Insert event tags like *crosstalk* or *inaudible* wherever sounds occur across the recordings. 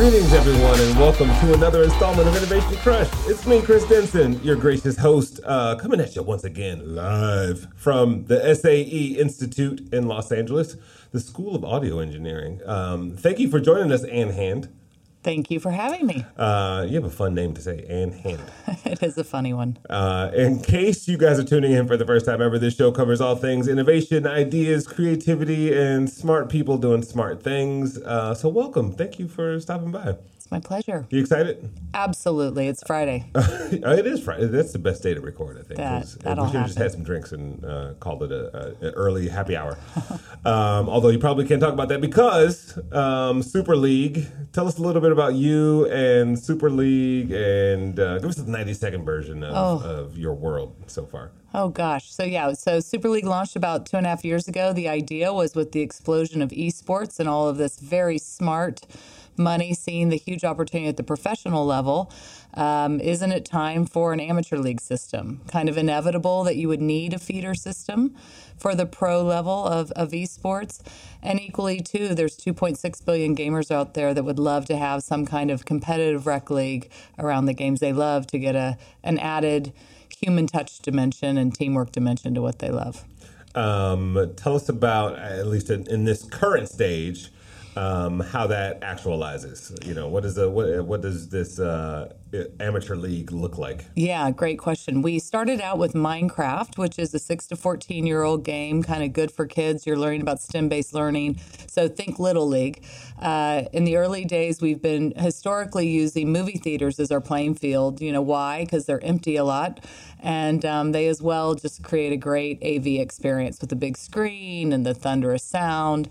Greetings, everyone, and welcome to another installment of Innovation Crush. It's me, Chris Denson, your gracious host, uh, coming at you once again live from the SAE Institute in Los Angeles, the School of Audio Engineering. Um, thank you for joining us, Ann Hand. Thank you for having me. Uh, you have a fun name to say, Ann Hand. *laughs* it is a funny one. Uh, in case you guys are tuning in for the first time ever, this show covers all things innovation, ideas, creativity, and smart people doing smart things. Uh, so, welcome. Thank you for stopping by. My pleasure. You excited? Absolutely. It's Friday. *laughs* it is Friday. That's the best day to record, I think. That, that'll we should have just had some drinks and uh, called it an early happy hour. *laughs* um, although you probably can't talk about that because um, Super League. Tell us a little bit about you and Super League, and uh, give us the ninety second version of, Oh. of your world so far. Oh gosh. So yeah, so Super League launched about two and a half years ago. The idea was with the explosion of esports and all of this very smart money, seeing the huge opportunity at the professional level. Um, isn't it time for an amateur league system? Kind of inevitable that you would need a feeder system for the pro level of, of esports. And equally, too, there's 2.6 billion gamers out there that would love to have some kind of competitive rec league around the games they love to get a an added human touch dimension and teamwork dimension to what they love. Um, tell us about, at least in, in this current stage, um, how that actualizes. You know, what is the what, what does this uh, amateur league look like? Yeah, great question. We started out with Minecraft, which is a 6 to 14 year old game, kind of good for kids. You're learning about STEM based learning. So think Little League. Uh, in the early days, we've been historically using movie theaters as our playing field. You know why? Because they're empty a lot. And um, they as well just create a great AV experience with the big screen and the thunderous sound.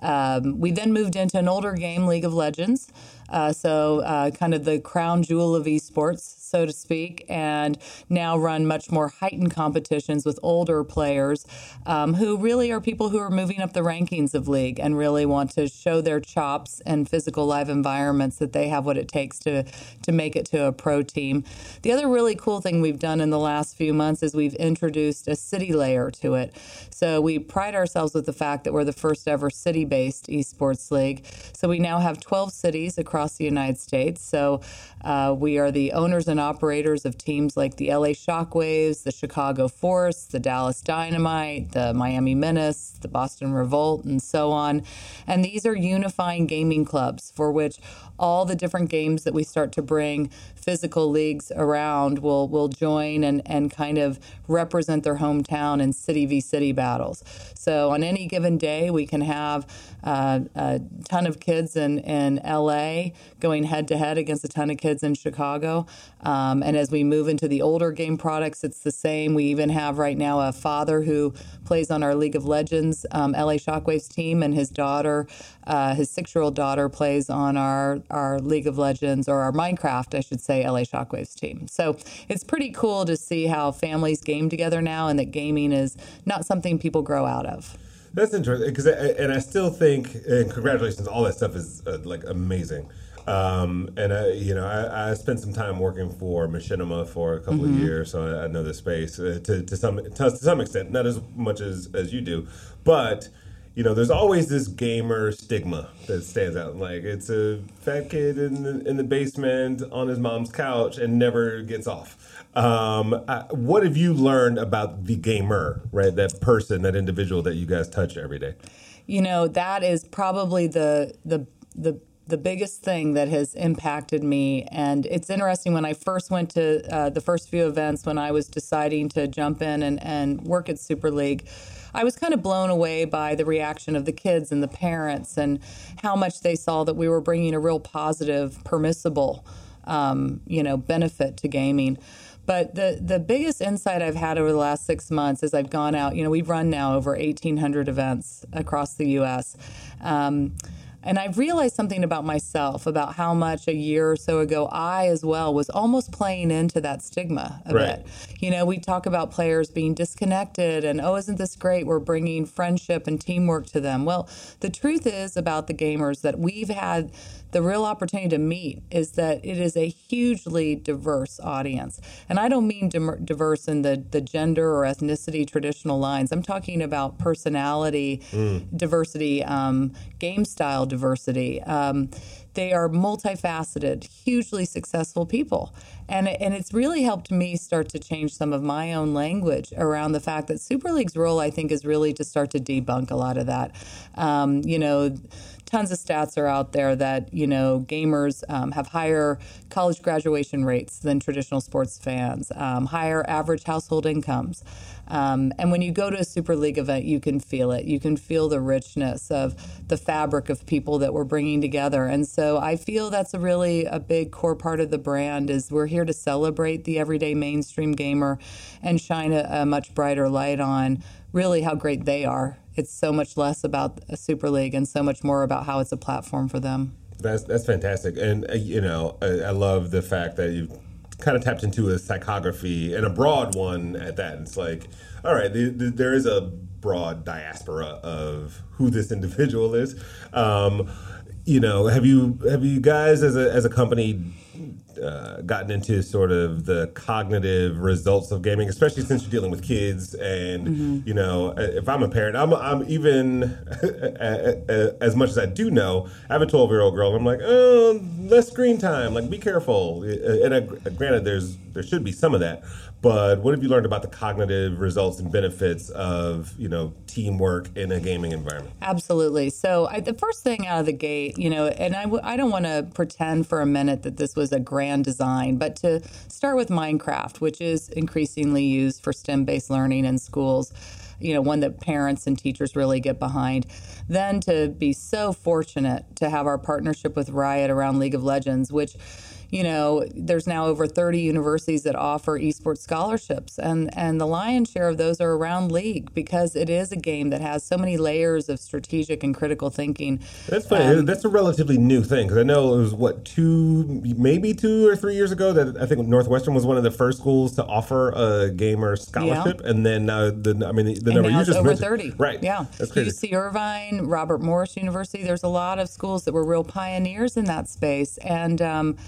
Um, we then moved into an older game, League of Legends. Uh, so, uh, kind of the crown jewel of esports, so to speak, and now run much more heightened competitions with older players um, who really are people who are moving up the rankings of league and really want to show their chops and physical live environments that they have what it takes to to make it to a pro team. The other really cool thing we've done in the last few months is we've introduced a city layer to it. So we pride ourselves with the fact that we're the first ever city-based esports league. So we now have 12 cities across the United States. So uh, we are the owners and operators of teams like the LA Shockwaves, the Chicago Force, the Dallas Dynamite, the Miami Menace, the Boston Revolt, and so on. And these are unifying gaming clubs for which all the different games that we start to bring physical leagues around will will join and, and kind of represent their hometown in city v city battles. So on any given day, we can have uh, a ton of kids in, in LA going head to head against a ton of kids in Chicago. Um, and as we move into the older game products, it's the same. We even have right now a father who plays on our League of Legends um, LA Shockwaves team, and his daughter, uh, his six year old daughter, plays on our, our League of Legends or our Minecraft, I should say, LA Shockwaves team. So it's pretty cool to see how families game together now and that gaming is not something people grow out of. That's interesting because, and I still think, and congratulations, all that stuff is uh, like amazing. Um, and I, you know, I, I spent some time working for Machinima for a couple of years, so I, I know the space uh, to, to some to, to some extent, not as much as as you do, but you know, there's always this gamer stigma that stands out. Like it's a fat kid in the, in the basement on his mom's couch and never gets off. Um, I, what have you learned about the gamer, right? That person, that individual that you guys touch every day. you know that is probably the the the the biggest thing that has impacted me and it's interesting when i first went to uh, the first few events when i was deciding to jump in and, and work at super league i was kind of blown away by the reaction of the kids and the parents and how much they saw that we were bringing a real positive permissible um, you know benefit to gaming but the, the biggest insight I've had over the last six months as I've gone out, you know, we've run now over 1,800 events across the U.S. Um, and I've realized something about myself about how much a year or so ago I, as well, was almost playing into that stigma a Right. bit. You know, we talk about players being disconnected and, oh, isn't this great? We're bringing friendship and teamwork to them. Well, the truth is about the gamers that we've had the real opportunity to meet is that it is a hugely diverse audience. And I don't mean dim- diverse in the, the gender or ethnicity traditional lines. I'm talking about personality diversity, um, game style diversity. Um, they are multifaceted, hugely successful people. And, and it's really helped me start to change some of my own language around the fact that Super League's role, I think, is really to start to debunk a lot of that. Um, you know, tons of stats are out there that you know gamers um, have higher college graduation rates than traditional sports fans, um, higher average household incomes. Um, and when you go to a Super League event, you can feel it. You can feel the richness of the fabric of people that we're bringing together. And so I feel that's a really a big core part of the brand is we're here to celebrate the everyday mainstream gamer and shine a, a much brighter light on really how great they are. It's so much less about a Super League and so much more about how it's a platform for them. That's that's fantastic, and uh, you know I, I love the fact that you kind of tapped into a psychography and a broad one at that. It's like, all right, the, the, there is a broad diaspora of who this *laughs* individual is. Um, you know, have you have you guys as a as a company uh, gotten into sort of the cognitive results of gaming, especially since you're dealing with kids. And mm-hmm. you know, uh, if I'm a parent, I'm, I'm even *laughs* uh, uh, as much as I do know. I have a 12 year old girl. I'm like, oh, less screen time. Like, be careful. And I, granted, there's there should be some of that, but what have you learned about the cognitive results and benefits of you know teamwork in a gaming environment? Absolutely. So I, the first thing out of the gate, you know, and I w- I don't want to pretend for a minute that this was a grand design, but to start with Minecraft, which is increasingly used for STEM-based learning in schools you know, one that parents and teachers really get behind. Then to be so fortunate to have our partnership with Riot around League of Legends, which you know, there's now over 30 universities that offer esports scholarships, and and the lion's share of those are around league because it is a game that has so many layers of strategic and critical thinking. That's funny. Um, That's a relatively new thing because I know it was what two, maybe two or three years ago that I think Northwestern was one of the first schools to offer a gamer scholarship, yeah. and then uh, the I mean the, the number you just over mentioned. 30, right? Yeah, that's crazy. UC Irvine, Robert Morris University. There's a lot of schools that were real pioneers in that space, and um,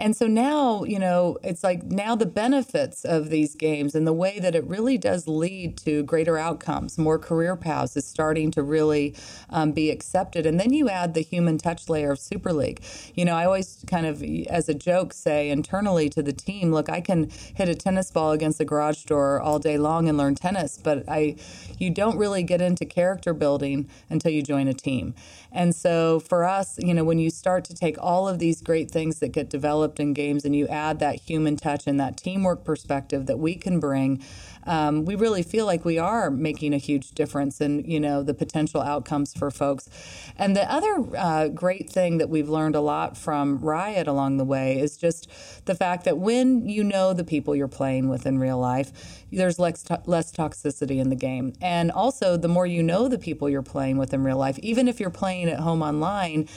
and so now, you know, it's like now the benefits of these games and the way that it really does lead to greater outcomes, more career paths is starting to really um, be accepted. And then you add the human touch layer of Super League. You know, I always kind of, as a joke, say internally to the team, look, I can hit a tennis ball against a garage door all day long and learn tennis, but I, you don't really get into character building until you join a team. And so for us, you know, when you start to take all of these great things that get developed in games and you add that human touch and that teamwork perspective that we can bring, um, we really feel like we are making a huge difference in you know the potential outcomes for folks. And the other uh, great thing that we've learned a lot from Riot along the way is just the fact that when you know the people you're playing with in real life, there's less, to- less toxicity in the game. And also, the more you know the people you're playing with in real life, even if you're playing at home online,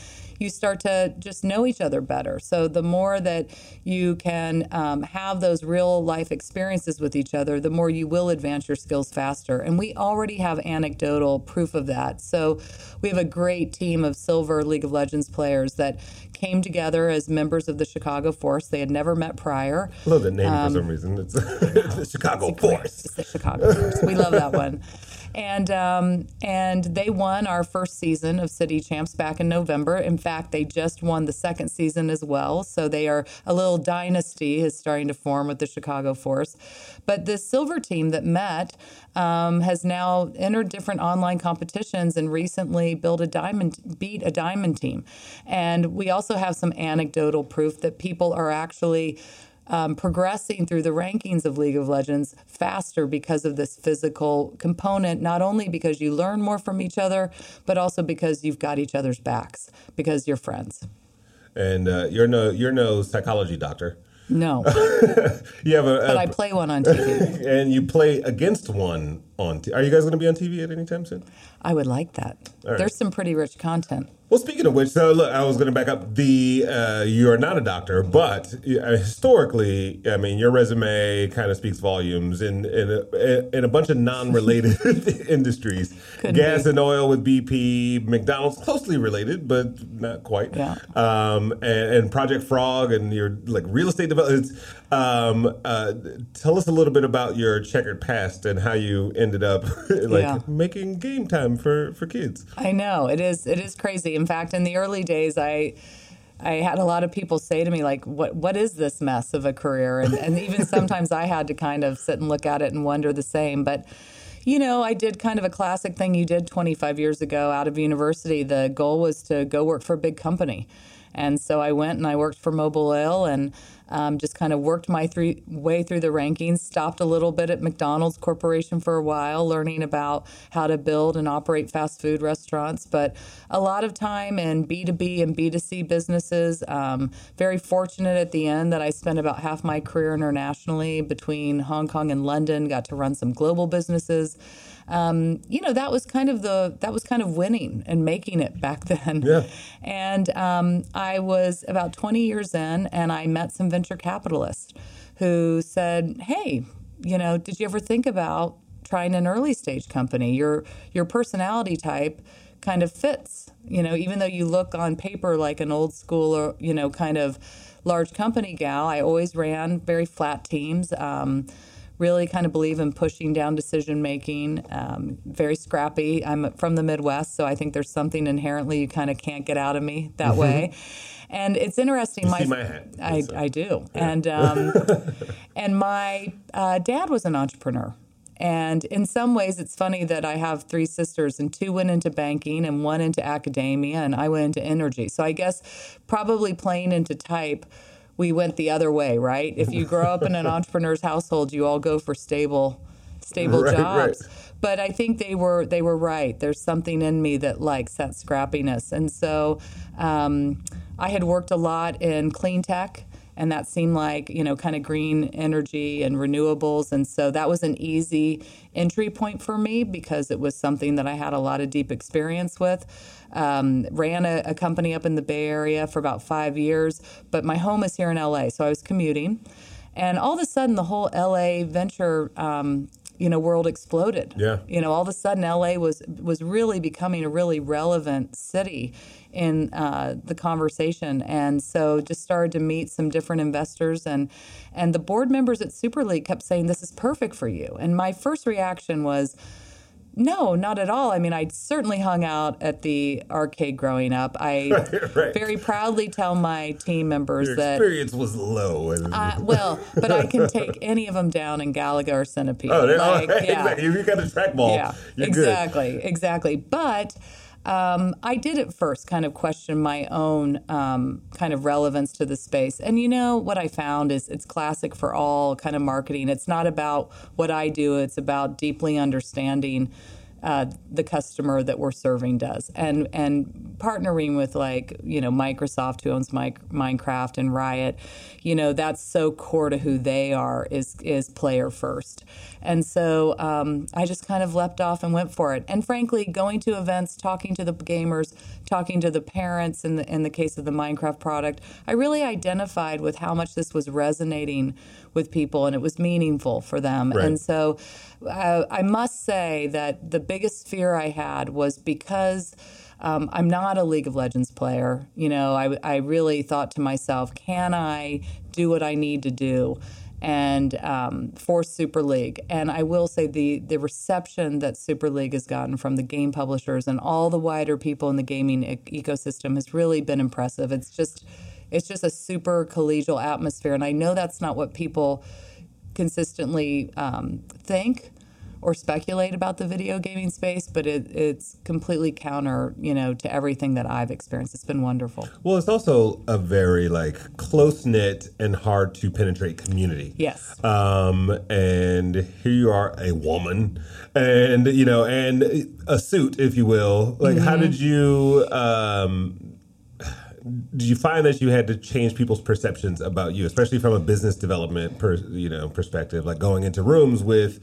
you start to just know each other better. So the more that you can um, have those real life experiences with each other, the more you will advance your skills faster. And we already have anecdotal proof of that. So we have a great team of silver League of Legends players that came together as members of the Chicago Force. They had never met prior. I love the name um, for some reason. It's *laughs* the *laughs* Chicago it's Force. It's the Chicago Force. We love that one *laughs* and um, and they won our first season of City Champs back in November. In fact, they just won the second season as well. So they are a little dynasty is starting to form with the Chicago Force. But this silver team that met um, has now entered different online competitions and recently built a diamond beat a diamond team. And we also have some anecdotal proof that people are actually um, progressing through the rankings of League of Legends faster because of this physical component, not only because you learn more from each other, but also because you've got each other's backs because you're friends. And uh, you're no you're no psychology doctor. No. *laughs* you have a, a, but I play one on TV. *laughs* and you play against one on. T- Are you guys going to be on TV at any time soon? I would like that. Right. There's some pretty rich content. Well, speaking of which, so look, I was going to back up. The uh, you are not a doctor, but uh, historically, I mean, your resume kind of speaks volumes in in a, in a bunch of non-related *laughs* industries. Could Gas be. and oil with BP, McDonald's closely related, but not quite. Yeah. Um, and, and, Project Frog, and your like real estate development. Um, uh, tell us a little bit about your checkered past and how you ended up *laughs* like yeah. making game time for for kids. I know it is it is crazy in fact, in the early days, I I had a lot of people say to me like, "What what is this mess of a career?" And, and even *laughs* sometimes I had to kind of sit and look at it and wonder the same. But you know, I did kind of a classic thing you did 25 years ago out of university. The goal was to go work for a big company. And so I went and I worked for Mobil Oil and um, just kind of worked my three, way through the rankings. Stopped a little bit at McDonald's Corporation for a while, learning about how to build and operate fast food restaurants. But a lot of time in B2B and B2C businesses. Um, very fortunate at the end that I spent about half my career internationally between Hong Kong and London, got to run some global businesses um, you know that was kind of the that was kind of winning and making it back *laughs* then. Yeah. And um, I was about 20 years in, and I met some venture capitalists who said, "Hey, you know, did you ever think about trying an early stage company? Your your personality type." kind of fits you know even though you look on paper like an old school or you know kind of large company gal i always ran very flat teams um, really kind of believe in pushing down decision making. Um, very scrappy. I'm from the Midwest, so I think there's something inherently you kind of can't get out of me that mm-hmm. way. And it's interesting. You my, my. I, I do. Yeah. And um, *laughs* and my uh, dad was an entrepreneur. And in some ways, it's funny that I have three sisters, and two went into banking and one into academia, and I went into energy. So I guess probably playing into type we went the other way, right? If you grow up in an *laughs* entrepreneur's household, you all go for stable stable right, jobs. Right. But I think they were they were right. There's something in me that likes that scrappiness, and so um, I had worked a lot in clean tech and that seemed like you know kind of green energy and renewables. And so that was an easy entry point for me because it was something that i had a lot of deep experience with. Um, ran a, a, company up in the bay area for about five years but my home is here in la so i was commuting. And all of a sudden the whole la venture um, you know world exploded yeah you know all of a sudden la was was really becoming a really relevant city in uh, the conversation. And so just started to meet some different investors and and the board members at Super League kept saying this is perfect for you. And my first reaction was no, not at all. I mean, I certainly hung out at the arcade growing up. I *laughs* right, right. very proudly tell my team members Your that experience was low. Uh, well, but I can take any of them down in Galaga or Centipede. Oh, like, oh, yeah. *laughs* exactly. You got a trackball. Yeah, exactly, good. exactly. But um, I did at first kind of question my own um, kind of relevance to the space. And you know, what I found is it's classic for all kind of marketing. It's not about what I do, it's about deeply understanding uh, the customer that we're serving does, and and partnering with like you know Microsoft who owns My, Minecraft and Riot, you know that's so core to who they are is is player first, and so um, I just kind of leapt off and went for it. And frankly, going to events, talking to the gamers, talking to the parents in the in the case of the Minecraft product, I really identified with how much this was resonating with people and it was meaningful for them. Right. And so uh, I must say that the biggest fear I had was because. Um, I'm not a League of Legends player. You know, I, I really thought to myself, can I do what I need to do? and um, for Super League. And I will say the the reception that Super League has gotten from the game publishers and all the wider people in the gaming e- ecosystem has really been impressive. It's just it's just a super collegial atmosphere. And I know that's not what people consistently um, think or speculate about the video gaming space, but it, it's completely counter, you know, to everything that I've experienced. It's been wonderful. Well, it's also a very like close knit and hard to penetrate community. Yes. Um, and here you are, a woman, and you know, and a suit, if you will. Like, mm-hmm. how did you? Um, did you find that you had to change people's perceptions about you, especially from a business development per, you know perspective, like going into rooms with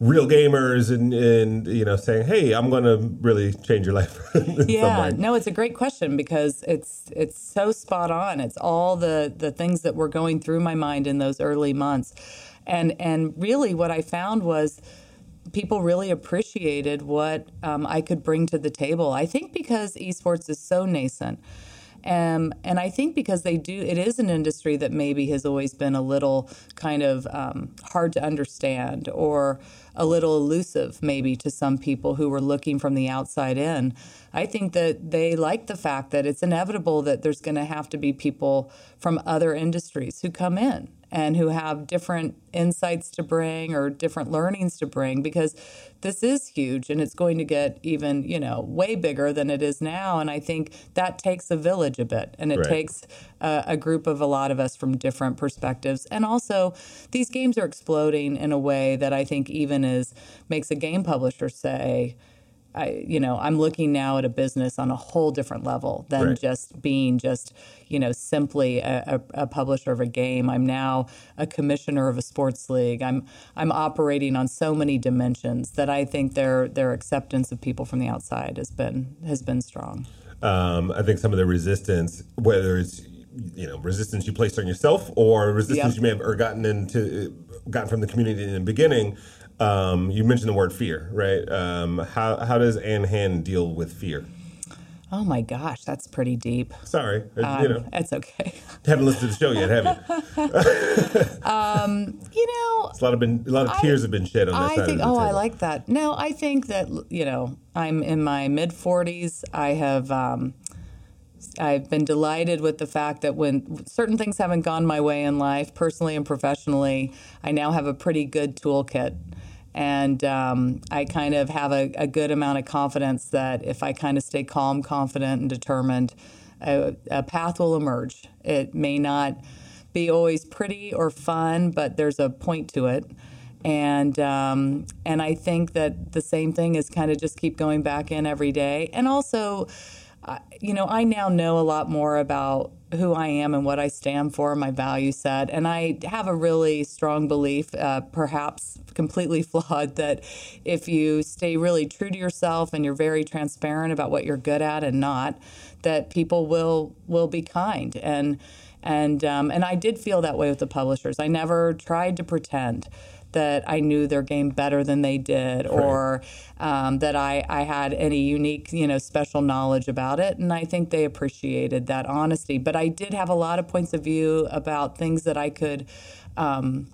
real gamers and and you know saying, "Hey, I'm going to really change your life." *laughs* yeah, no, it's a great question because it's it's so spot on. It's all the the things that were going through my mind in those early months, and and really what I found was people really appreciated what um, I could bring to the table. I think because esports is so nascent Um, and I think because they do, it is an industry that maybe has always been a little kind of um, hard to understand or a little elusive, maybe to some people who were looking from the outside in. I think that they like the fact that it's inevitable that there's going to have to be people from other industries who come in and who have different insights to bring or different learnings to bring because this is huge and it's going to get even, you know, way bigger than it is now. And I think that takes a village a bit and it right. takes a, a group of a lot of us from different perspectives. And also, these games are exploding in a way that I think even is makes a game publisher say, I, you know, I'm looking now at a business on a whole different level than right. just being just, you know, simply a, a, a, publisher of a game. I'm now a commissioner of a sports league. I'm I'm operating on so many dimensions that I think their their acceptance of people from the outside has been has been strong. Um, I think some of the resistance, whether it's you know resistance you placed on yourself or resistance yep. you may have or gotten into gotten from the community in the beginning um, you mentioned the word fear, right? Um, how how does Ann Hand deal with fear? Oh my gosh, that's pretty deep. Sorry, um, you know, it's okay. Haven't listened to the show yet, have you? *laughs* um, you know, it's a lot of been a lot of tears I, have been shed on that I. Think, oh, table. I like that. No, I think that you know, I'm in my mid 40s. I have. Um, I've been delighted with the fact that when certain things haven't gone my way in life, personally and professionally, I now have a pretty good toolkit and um, I kind of have a, a, good amount of confidence that if I kind of stay calm, confident, and determined, a, a, path will emerge. It may not be always pretty or fun, but there's a point to it. And um, and I think that the same thing is kind of just keep going back in every day, and also, uh, you know, I now know a lot more about who I am and what I stand for, my value set. And I have a really strong belief, uh, perhaps completely *laughs* flawed, that if you stay really true to yourself and you're very transparent about what you're good at and not, that people will will be kind. And and um, and I did feel that way with the publishers. I never tried to pretend that I knew their game better than they did, right. or um, that I, I had any unique, you know, special knowledge about it. And I think they appreciated that honesty. But I did have a lot of points of view about things that I could. Um,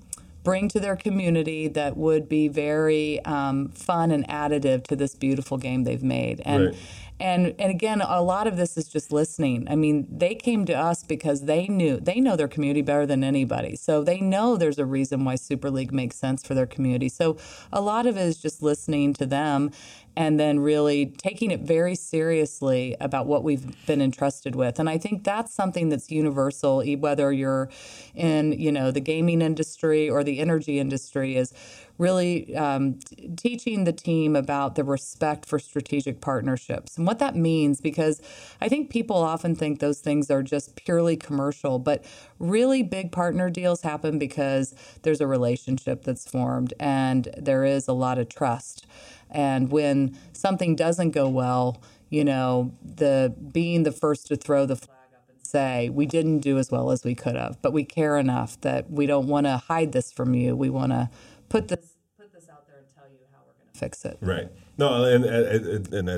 bring to their community that would be very um, fun and additive to this beautiful game they've made. And right. And and again, a lot of this is just listening. I mean, they came to us because they knew they know their community better than anybody. So they know there's a reason why Super League makes sense for their community. So a lot of it is just listening to them and then really taking it very seriously about what we've been entrusted with. And I think that's something that's universal, whether you're in, you know, the gaming industry or the energy industry is really um, teaching the team about the respect for strategic partnerships and what that means because I think people often think those things are just purely commercial, but really big partner deals happen because there's a relationship that's formed and there is a lot of trust. And when something doesn't go well, you know, the being the first to throw the flag up and say, we didn't do as well as we could have, but we care enough that we don't want to hide this from you. We want to put this put this out there and tell you how we're going to fix it. Right. No, and and, and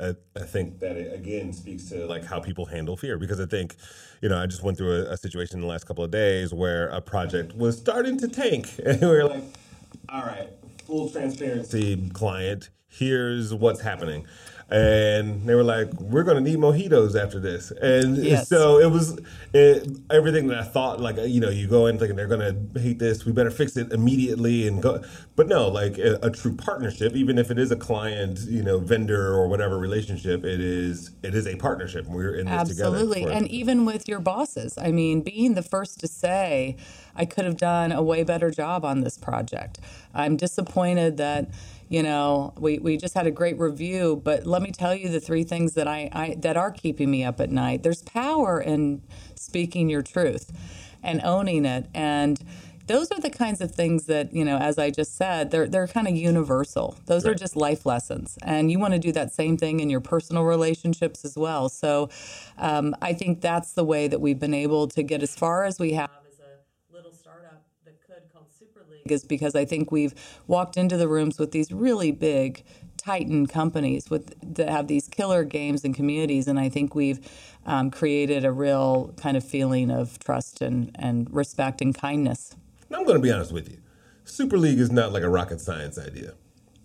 I, I think that it again speaks to like how people handle fear because I think, you know, I just went through a, a situation in the last couple of days where a project was starting to tank, *laughs* and we were like, all right, full transparency, client. Here's what's happening and they were like, "We're going to need mojitos after this." And yes. so it was it, everything that I thought. Like you know, you go in thinking they're going to hate this. We better fix it immediately and go. But no, like a, a, true partnership, even if it is a client, you know, vendor or whatever relationship, it is it is a partnership. We're in this Absolutely. together. Absolutely, and even with your bosses. I mean, being the first to say, "I could have done a way better job on this project." I'm disappointed that you know we, we just had a great review but let me tell you the three things that I, I that are keeping me up at night. There's power in speaking your truth and owning it. And those are the kinds of things that you know as i just said they're they're kind of universal. Those right. are just life lessons. And you want to do that same thing in your personal relationships as well. So um, i think that's the way that we've been able to get as far as we have is because I think we've walked into the rooms with these really big titan companies with that have these killer games and communities, and I think we've um, created a real kind of feeling of trust and, and respect and kindness. I'm going to be honest with you. Super League is not like a rocket science idea.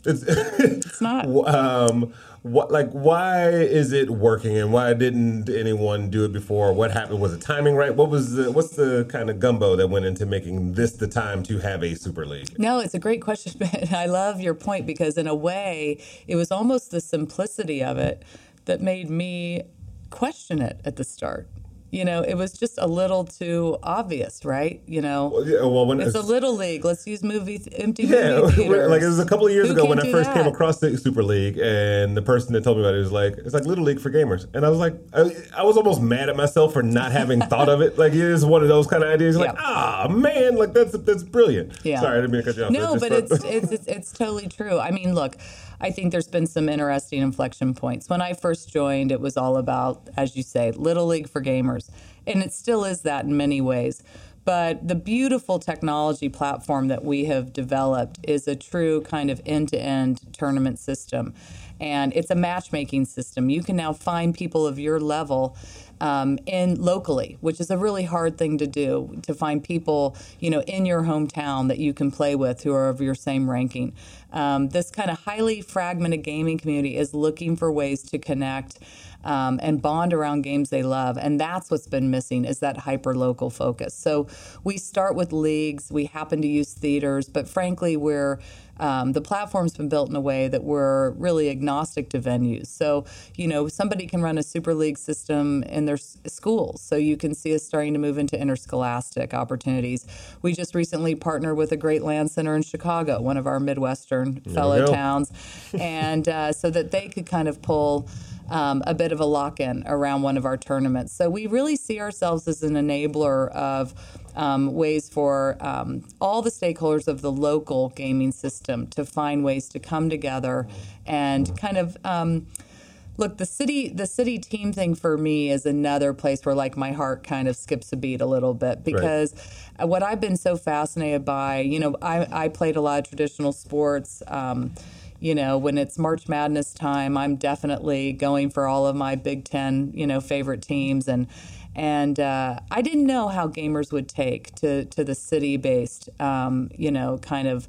It's, *laughs* it's not. Um, what like why is it working and why didn't anyone do it before? What happened? Was the timing right? What was the what's the kind of gumbo that went into making this the time to have a super league? No, it's a great question. *laughs* I love your point because in a way, it was almost the simplicity of it that made me question it at the start you know, it was just a little too obvious, right? You know, well, yeah, well when it's, it's, a little league. Let's use movie th- empty yeah, movie *laughs* theaters. like it was a couple of years Who ago when I first that? came across the Super League, and the person that told me about it was like, "It's like Little League for gamers," and I was like, I, I was almost mad at myself for not having *laughs* thought of it. Like it is one of those kind of ideas. Yeah. Like, ah, man, like that's that's brilliant. Yeah. Sorry, I didn't mean to cut you off. No, but it's, it's it's it's totally true. I mean, look. I think there's been some interesting inflection points. When I first joined, it was all about, as you say, Little League for gamers. And it still is that in many ways. But the beautiful technology platform that we have developed is a true kind of end to end tournament system. And it's a matchmaking system. You can now find people of your level um, in locally, which is a really hard thing to do to find people you know in your hometown that you can play with who are of your same ranking. Um, this kind of highly fragmented gaming community is looking for ways to connect. Um, and bond around games they love. And that's what's been missing is that hyper local focus. So we start with leagues. We happen to use theaters, but frankly, we're um, the platform's been built in a way that we're really agnostic to venues. So, you know, somebody can run a Super League system in their s- schools. So you can see us starting to move into interscholastic opportunities. We just recently partnered with a great LAN center in Chicago, one of our Midwestern fellow towns, and uh, so that they could kind of pull. Um, a bit of a lock in around one of our tournaments. So we really see ourselves as an enabler of um, ways for um, all the stakeholders of the local gaming system to find ways to come together and kind of. Um, look, the city the city team thing for me is another place where like my heart kind of skips a beat a little bit because right. what I've been so fascinated by, you know, I, I played a lot of traditional sports. Um, you know, when it's March Madness time, I'm definitely going for all of my Big Ten, you know, favorite teams and and uh, I didn't know how gamers would take to to the city based, um, you know, kind of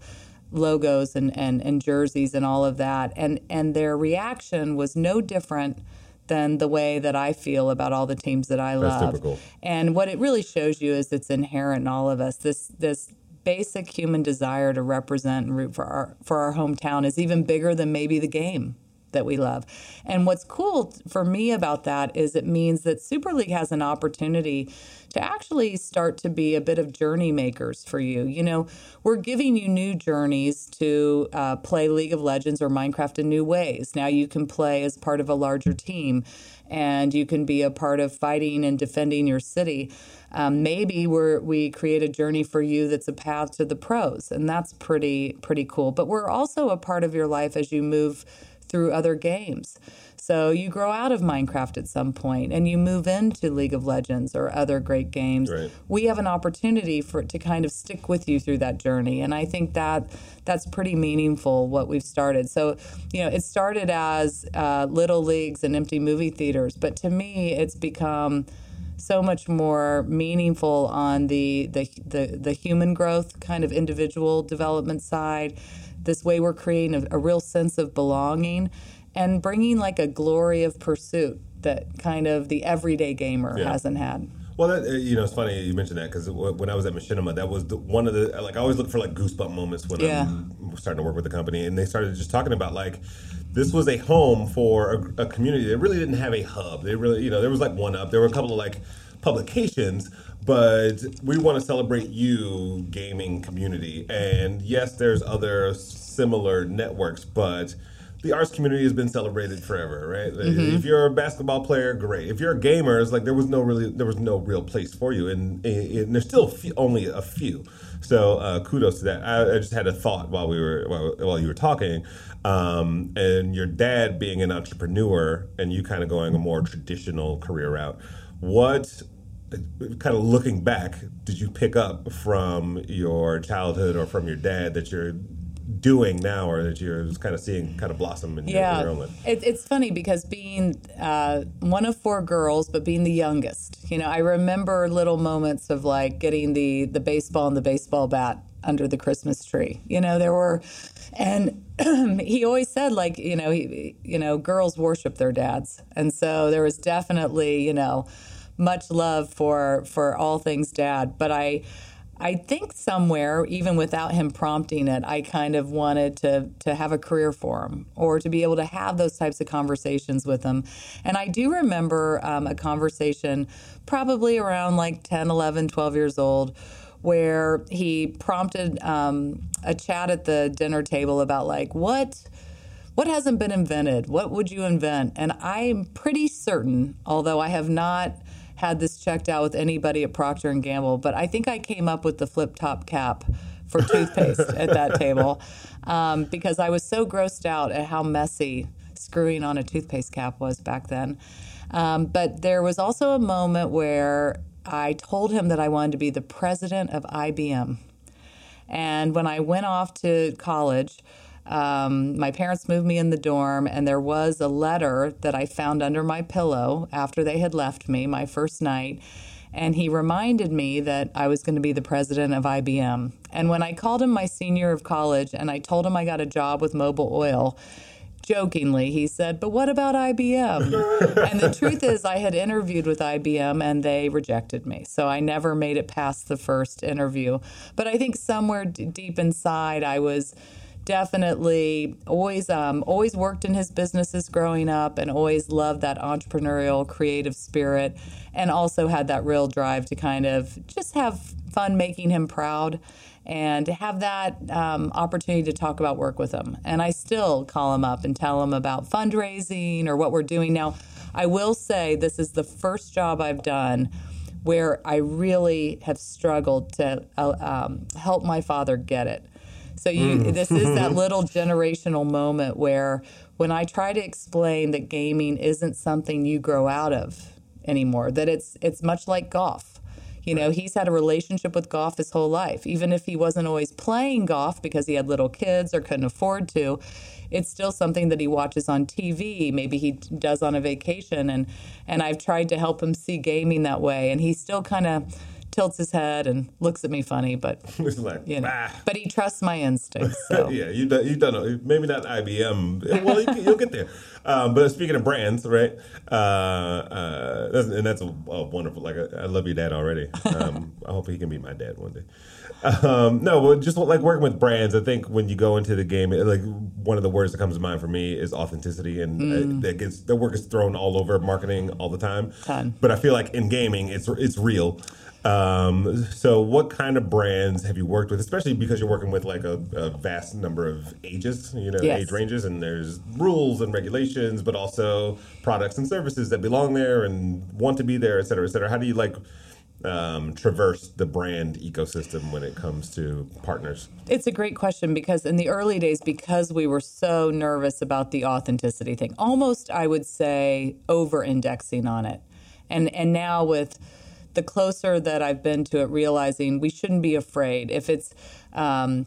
logos and, and and jerseys and all of that, and and their reaction was no different than the way that I feel about all the teams that I love. Typical. And what it really shows you is it's inherent in all of us. This this basic human desire to represent and root for our for our hometown is even bigger than maybe the game that we love. And what's cool for me about that is it means that Super League has an opportunity to actually start to be a bit of journey makers for you. You know, we're giving you new journeys to uh, play League of Legends or Minecraft in new ways. Now you can play as part of a larger team and you can be a part of fighting and defending your city. Um, maybe we're, we create a journey for you that's a path to the pros, and that's pretty pretty cool. But we're also a part of your life as you move through other games. So you grow out of Minecraft at some point and you move into League of Legends or other great games. Right. We have an opportunity for it to kind of stick with you through that journey. And I think that that's pretty meaningful what we've started. So, you know, it started as uh, little leagues and empty movie theaters, but to me, it's become so much more meaningful on the, the the the, human growth kind of individual development side this way we're creating a, a real sense of belonging and bringing like a glory of pursuit that kind of the everyday gamer yeah. hasn't had. Well, that, uh, you know, it's funny you mentioned that because when I was at Machinima, that was the, one of the like I always look for like goosebump moments when yeah. I'm starting to work with the company, and they started just talking about like this was a home for a, a community that really didn't have a hub. They really, you know, there was like one up. There were a couple of like publications, but we want to celebrate you, gaming community. And yes, there's other similar networks, but the arts community has been celebrated forever, right? Mm-hmm. If you're a basketball player, great. If you're a gamer, it's like there was no really there was no real place for you, and, and there's still few, only a few. So uh, kudos to that. I, I, just had a thought while we were while, while you were talking, um, and your dad being an entrepreneur, and you kind of going a more traditional career route. What kind of looking back, did you pick up from your childhood or from your dad that you're doing now, or that you're just kind of seeing kind of blossom in, yeah. your, in your own life? It, it's funny because being uh, one of four girls, but being the youngest, you know, I remember little moments of like getting the the baseball and the baseball bat under the Christmas tree. You know, there were, and *clears throat* he always said like, you know, he, you know, girls worship their dads, and so there was definitely, you know, much love for for all things dad. But I. I think somewhere, even without him prompting it, I kind of wanted to to have a career for him or to be able to have those types of conversations with him. And I do remember um, a conversation probably around like 10, 11, 12 years old where he prompted um, a chat at the dinner table about like what what hasn't been invented what would you invent and i'm pretty certain although i have not had this checked out with anybody at procter and gamble but i think i came up with the flip top cap for *laughs* toothpaste at that table um, because i was so grossed out at how messy screwing on a toothpaste cap was back then um, but there was also a moment where I told him that I wanted to be the president of IBM. And when I went off to college, um, my parents moved me in the dorm, and there was a letter that I found under my pillow after they had left me my first night. And he reminded me that I was going to be the president of IBM. And when I called him my senior of college and I told him I got a job with Mobil Oil, jokingly, he said, But what about IBM? *laughs* and the truth is, I had interviewed with IBM and they rejected me. So I never made it past the first interview. But I think somewhere d- deep inside, I was definitely always um, always worked in his businesses growing up and always loved that entrepreneurial creative spirit and also had that real drive to kind of just have fun making him proud and have that um, opportunity to talk about work with him. And I still call him up and tell him about fundraising or what we're doing now. I will say this is the first job I've done where I really have struggled to uh, um, help my father get it. So you, mm. this is that little generational moment where when I try to explain that gaming isn't something you grow out of anymore, that it's it's much like golf you know, he's had a relationship with golf his whole life. Even if he wasn't always playing golf because he had little kids or couldn't afford to, it's still something that he watches on TV. Maybe he does on a vacation, and and I've tried to help him see gaming that way, and he still kind of tilts his head and looks at me funny, but *laughs* like, you know, but he trusts my instincts. So. *laughs* yeah, you done, you done maybe not IBM. Well, you, will get there. Um, but speaking of brands, right? Uh, uh, that's, and that's a, a wonderful. Like I, I, love your dad already. Um, *laughs* I hope he can be my dad one day. Um, no, but just like working with brands, I think when you go into the game, like one of the words that comes to mind for me is authenticity, and mm. that gets the work is thrown all over marketing all the time. Ton. But I feel like in gaming, it's it's real. Um, so, what kind of brands have you worked with, especially because you're working with like a, a vast number of ages, you know, yes. age ranges, and there's rules and regulations, but also products and services that belong there and want to be there, et cetera, et cetera. How do you like um, traverse the brand ecosystem when it comes to partners? It's a great question because in the early days, because we were so nervous about the authenticity thing, almost I would say over indexing on it. And, and now with the closer that I've been to it, realizing we shouldn't be afraid if it's um,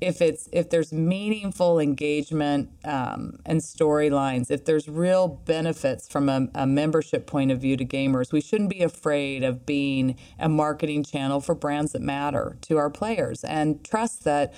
if it's if there's meaningful engagement um, and storylines, if there's real benefits from a, a, membership point of view to gamers, we shouldn't be afraid of being a marketing channel for brands that matter to our players and trust that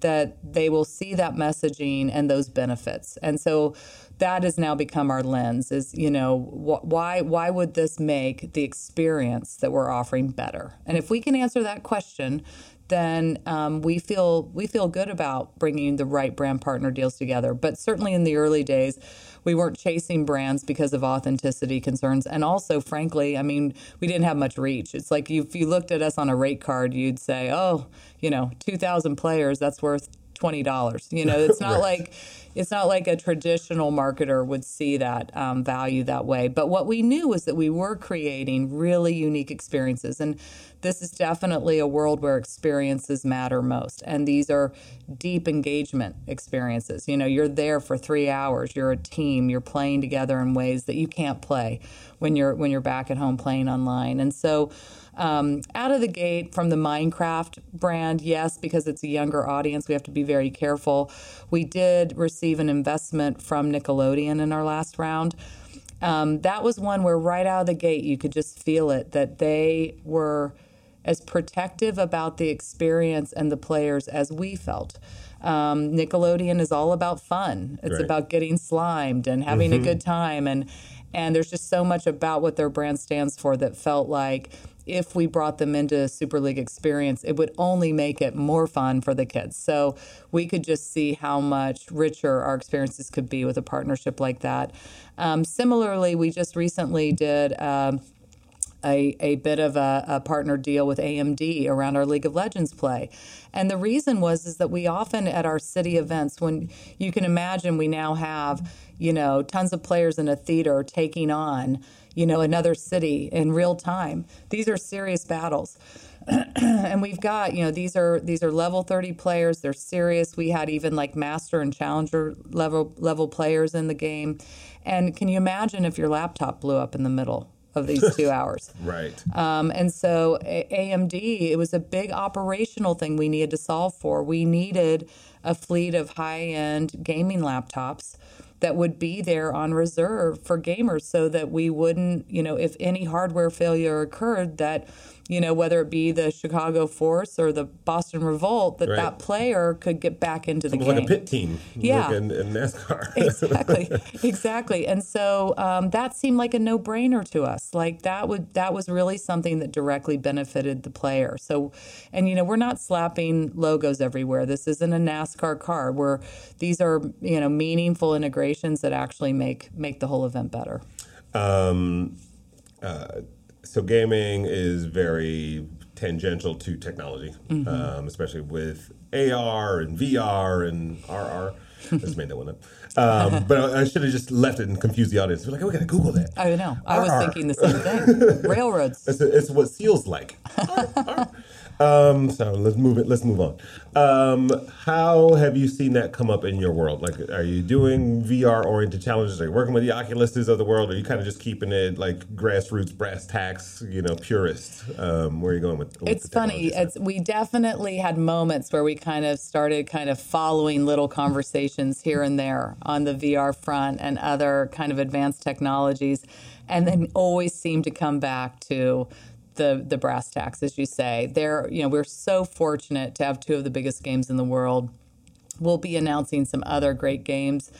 that they will see that messaging and those benefits. And so that has now become our lens is you know wh- why why would this make the experience that we're offering better? And if we can answer that question then um, we feel we feel good about bringing the right brand partner deals together. But certainly in the early days we weren't chasing brands because of authenticity concerns. And also frankly i mean we didn't have much reach. It's like if you looked at us on a rate card you'd say oh you know 2000 players that's worth $20 you know it's *laughs* not right. like it's not like a traditional marketer would see that um, value that way. But what we knew was that we were creating really unique experiences. And this is definitely a world where experiences matter most. And these are deep engagement experiences. You know, you're there for three hours, you're a team, you're playing together in ways that you can't play when you're when you're back at home playing online. And so Um, out of the gate from the Minecraft brand, yes, because it's a younger audience, we have to be very careful. We did receive an investment from Nickelodeon in our last round. Um, that was one where right out of the gate you could just feel it that they were as protective about the experience and the players as we felt. Um, Nickelodeon is all about fun. It's Right. about getting slimed and having a good time, and and there's just so much about what their brand stands for that felt like if we brought them into Super League experience, it would only make it more fun for the kids. So we could just see how much richer our experiences could be with a partnership like that. Um, similarly, we just recently did. Um, a, a bit of a, a partner deal with AMD around our League of Legends play. And the reason was is that we often at our city events, when you can imagine we now have, you know, tons of players in a theater taking on, you know, another city in real time. These are serious battles. *clears throat* and we've got, you know, these are these are level 30 players. They're serious. We had even like master and challenger level level players in the game. And can you imagine if your laptop blew up in the middle of these two *laughs* hours? Right. Um, and so A- AMD, it was a big operational thing we needed to solve for. We needed a fleet of high-end gaming laptops that would be there on reserve for gamers so that we wouldn't, you know, if any hardware failure occurred that you know whether it be the Chicago Force or the Boston Revolt that Right. that player could get back into the Almost game like a pit team. Yeah. Like in, in NASCAR. *laughs* exactly exactly and so um, that seemed like a no-brainer to us like that would that was really something that directly benefited the player so and you know we're not slapping logos everywhere this isn't a nascar car where these are you know meaningful integrations that actually make make the whole event better Um, uh, so gaming is very tangential to technology, Mm-hmm. um, especially with AR and VR and RR. I just made that one up. Um, *laughs* but I, I should have just left it and confused the audience. They're like, oh, we got to Google that. i know i was thinking the same thing *laughs* railroads It's, it's what seals like. *laughs* um, so let's move it. Let's move on. Um, how have you seen that come up in your world? Like, are you doing VR oriented challenges? Are you working with the Oculuses of the world? Or are you kind of just keeping it like grassroots, brass tacks, you know, purist? Um, where are you going with? with it's funny. It's we definitely had moments where we kind of started kind of following little conversations here and there on the VR front and other kind of advanced technologies, and then always seem to come back to the the brass tacks, as you say. There, you know, we're so fortunate to have two of the biggest games in the world. We'll be announcing some other great games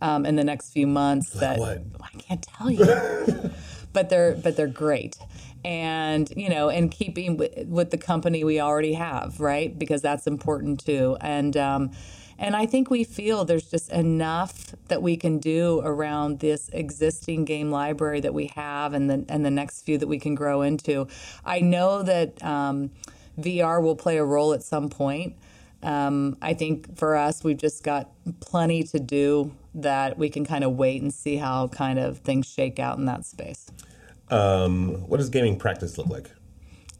um, in the next few months. that what? I can't tell you *laughs* but they're but they're great and you know and keeping with, with the company we already have right because that's important too and um and I think we feel there's just enough that we can do around this existing game library that we have, and the and the next few that we can grow into. I know that um, VR will play a role at some point. Um, I think for us, we've just got plenty to do that we can kind of wait and see how kind of things shake out in that space. Um, what does gaming practice look like?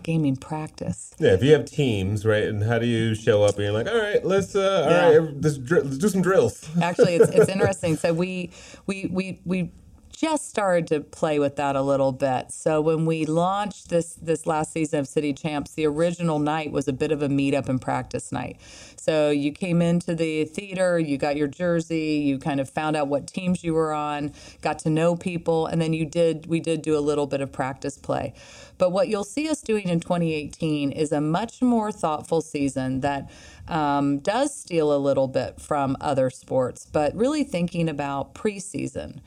Gaming practice. Yeah, if you have teams, right, and how do you show up and you're like, all right, let's, uh, all Yeah. right, let's, dr- let's do some drills. Actually, it's, it's *laughs* interesting. So we we we we just started to play with that a little bit. So when we launched this this last season of City Champs, the original night was a bit of a meetup and practice night. So you came into the theater, you got your jersey, you kind of found out what teams you were on, got to know people, and then you did we did do a little bit of practice play. But what you'll see us doing in 2018 is a much more thoughtful season that um, does steal a little bit from other sports, but really thinking about preseason,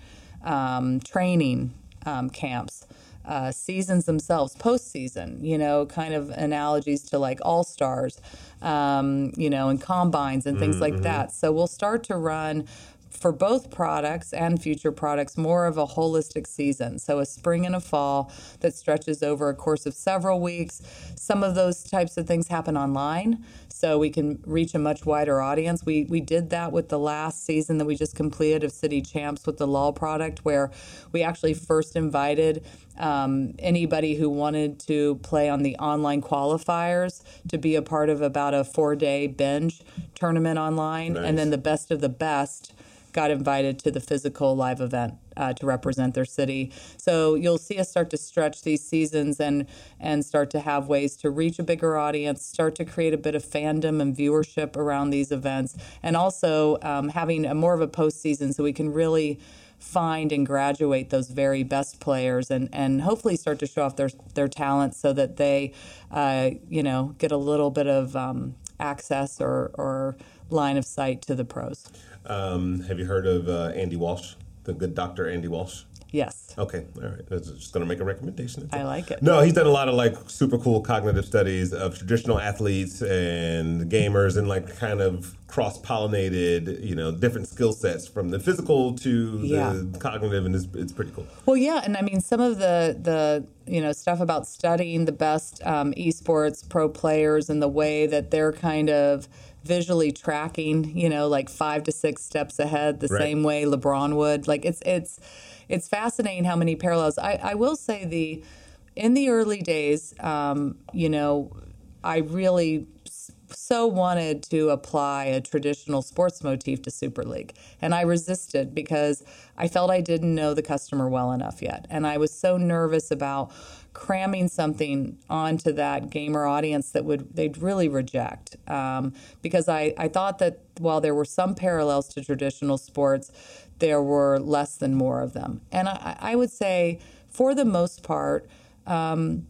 um, training um, camps, uh, seasons themselves, postseason, you know, kind of analogies to like all stars, um, you know, and combines and things like that. So we'll start to run for both products and future products more of a holistic season. So a spring and a fall that stretches over a course of several weeks. Some of those types of things happen online, so we can reach a much wider audience. We we did that with the last season that we just completed of City Champs with the LOL product, where we actually first invited um, anybody who wanted to play on the online qualifiers to be a part of about a four day binge tournament online, Nice. and then the best of the best got invited to the physical live event uh, to represent their city. So you'll see us start to stretch these seasons and and start to have ways to reach a bigger audience, start to create a bit of fandom and viewership around these events, and also um, having a more of a postseason so we can really find and graduate those very best players and, and hopefully start to show off their their talents so that they uh, you know get a little bit of um, access or, or line of sight to the pros. Um, have you heard of uh, Andy Walsh, the good doctor Andy Walsh? Yes. Okay. All right. I was just going to make a recommendation. I like it. No, he's done a lot of like super cool cognitive studies of traditional athletes and gamers and like kind of cross pollinated, you know, different skill sets from the physical to Yeah. the cognitive, and it's, it's pretty cool. Well, yeah, and I mean some of the the you know stuff about studying the best um, esports pro players and the way that they're kind of visually tracking, you know, like five to six steps ahead, the Right. same way LeBron would. Like it's it's it's fascinating how many parallels. I, I will say the in the early days, um, you know, I really so wanted to apply a traditional sports motif to Super League. And I resisted because I felt I didn't know the customer well enough yet. And I was so nervous about cramming something onto that gamer audience that would they'd really reject. Um, because I, I thought that while there were some parallels to traditional sports, there were less than more of them. And I, I would say, for the most part, um,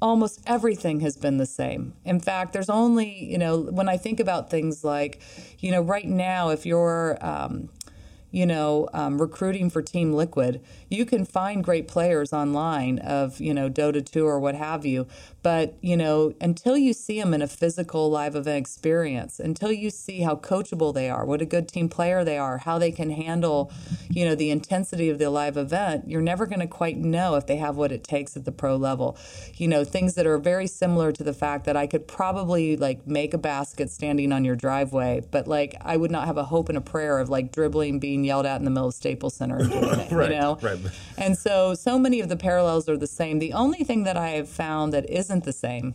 almost everything has been the same. In fact, there's only, you know, when I think about things like, you know, right now, if you're, um, you know, um, recruiting for Team Liquid, you can find great players online of, you know, Dota 2 or what have you. But, you know, until you see them in a physical live event experience, until you see how coachable they are, what a good team player they are, how they can handle, you know, the intensity of the live event, you're never going to quite know if they have what it takes at the pro level. You know, things that are very similar to the fact that I could probably like make a basket standing on your driveway, but like I would not have a hope and a prayer of like dribbling being yelled at in the middle of Staples Center and doing it, Right, you know? right. And so, so many of the parallels are the same. The only thing that I have found that isn't the same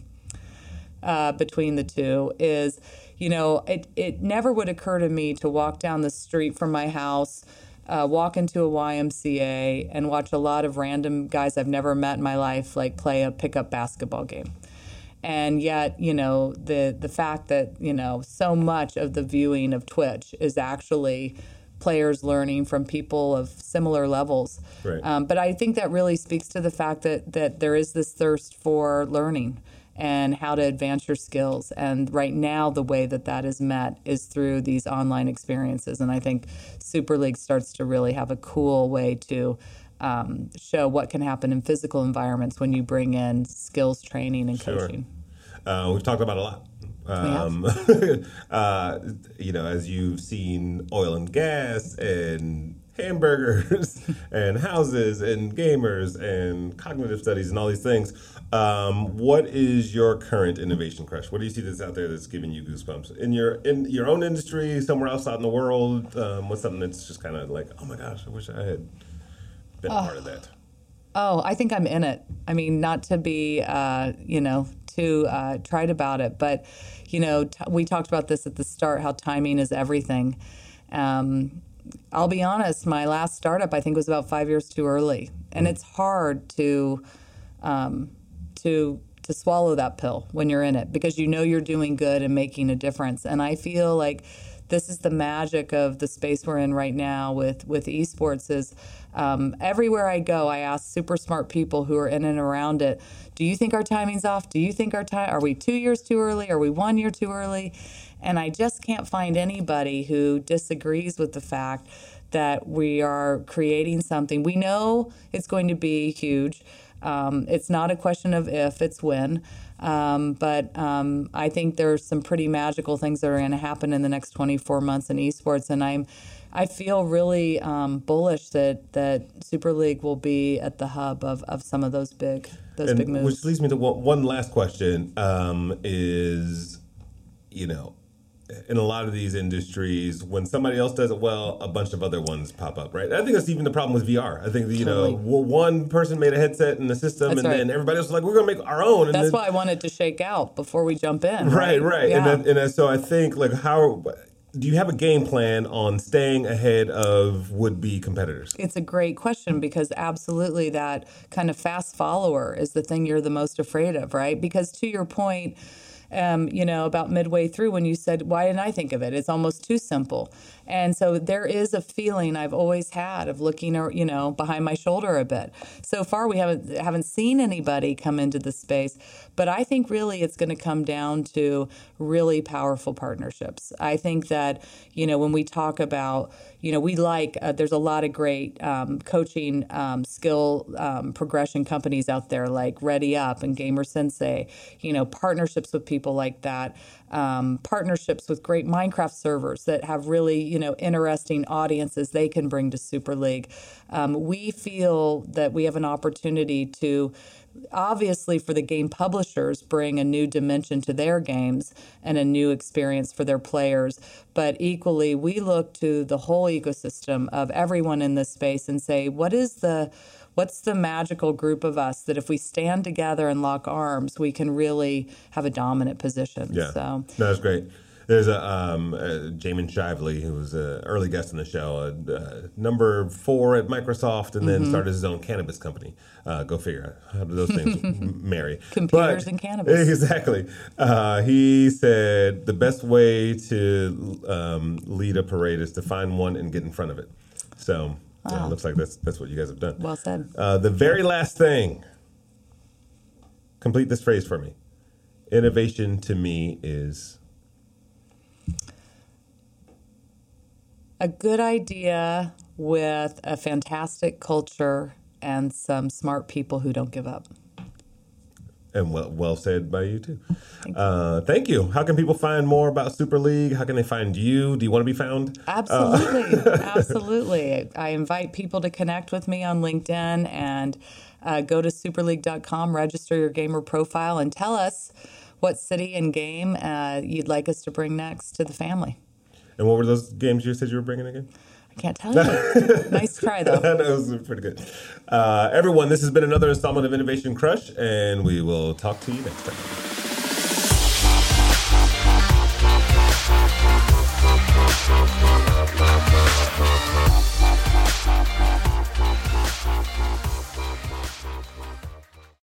uh, between the two is, you know, it, it never would occur to me to walk down the street from my house, uh, walk into a YMCA, and watch a lot of random guys I've never met in my life like play a pickup basketball game. And yet, you know, the the fact that you know so much of the viewing of Twitch is actually players learning from people of similar levels. Right. Um, but I think that really speaks to the fact that that there is this thirst for learning and how to advance your skills. And right now, the way that that is met is through these online experiences. And I think Super League starts to really have a cool way to um, show what can happen in physical environments when you bring in skills training and Sure. coaching. Uh, we've talked about a lot. Um, *laughs* uh, you know, as you've seen oil and gas and hamburgers *laughs* and houses and gamers and cognitive studies and all these things. Um, what is your current innovation crush? What do you see that's out there that's giving you goosebumps in your in your own industry, somewhere else out in the world? Um, what's something that's just kind of like, oh my gosh, I wish I had been part of that. Oh, I think I'm in it. I mean, not to be, uh, you know, too uh, trite about it, but, you know, t- we talked about this at the start how timing is everything. Um, I'll be honest, my last startup I think was about five years too early, and it's hard to um, to to swallow that pill when you're in it because you know you're doing good and making a difference. And I feel like this is the magic of the space we're in right now with with esports is um, everywhere I go, I ask super smart people who are in and around it, do you think our timing's off? Do you think our time are we two years too early? Are we one year too early? And I just can't find anybody who disagrees with the fact that we are creating something. We know it's going to be huge. Um, it's not a question of if, it's when. Um, but um, I think there's some pretty magical things that are going to happen in the next 24 months in esports, and I'm, I feel really um, bullish that that Super League will be at the hub of, of some of those big those big moves. which leads me to one, one last question: um, is you know, in a lot of these industries, when somebody else does it well, a bunch of other ones pop up, right? I think that's even the problem with VR. I think that, you Totally. know, well, one person made a headset and a system, That's and right. then everybody else was like, "We're going to make our own." And That's then, why I wanted to shake out before we jump in. right, right, Yeah. and, then, and so I think like how do you have a game plan on staying ahead of would be competitors? It's a great question because absolutely that kind of fast follower is the thing you're the most afraid of, right? Because to your point, um, you know, about midway through when you said, Why didn't I think of it? It's almost too simple. And so there is a feeling I've always had of looking, you know, behind my shoulder a bit. So far, we haven't haven't seen anybody come into the space, but I think really it's going to come down to really powerful partnerships. I think that you know when we talk about you know we like uh, there's a lot of great um, coaching um, skill um, progression companies out there like Ready Up and Gamer Sensei. You know partnerships with people like that um, partnerships with great Minecraft servers that have really, you know, interesting audiences they can bring to Super League. Um, we feel that we have an opportunity to obviously for the game publishers bring a new dimension to their games and a new experience for their players but equally we look to the whole ecosystem of everyone in this space and say what is the what's the magical group of us that if we stand together and lock arms, we can really have a dominant position. Yeah, so that's great. There's a um, uh, Jamen Shively, who was an early guest on the show, uh, uh, number four at Microsoft, and then mm-hmm. started his own cannabis company. Uh, go figure how do those things *laughs* marry. Computers but, and cannabis. *laughs* Exactly. Uh, he said the best way to um, lead a parade is to find one and get in front of it. So Wow. Yeah, looks like that's that's what you guys have done. Well said. Uh, the very last thing. Complete this phrase for me. Innovation to me is a good idea with a fantastic culture and some smart people who don't give up. And well, well said by you too. Thank you. Uh, thank you. How can people find more about Super League? How can they find you? Do you want to be found? Absolutely, uh, *laughs* absolutely. I invite people to connect with me on LinkedIn and uh, go to superleague.com, register your gamer profile, and tell us what city and game uh, you'd like us to bring next to the family. And what were those games you said you were bringing again? Can't tell you. *laughs* nice try, though. *laughs* that was pretty good. Uh, everyone, this has been another installment of Innovation Crush, and we will talk to you next time.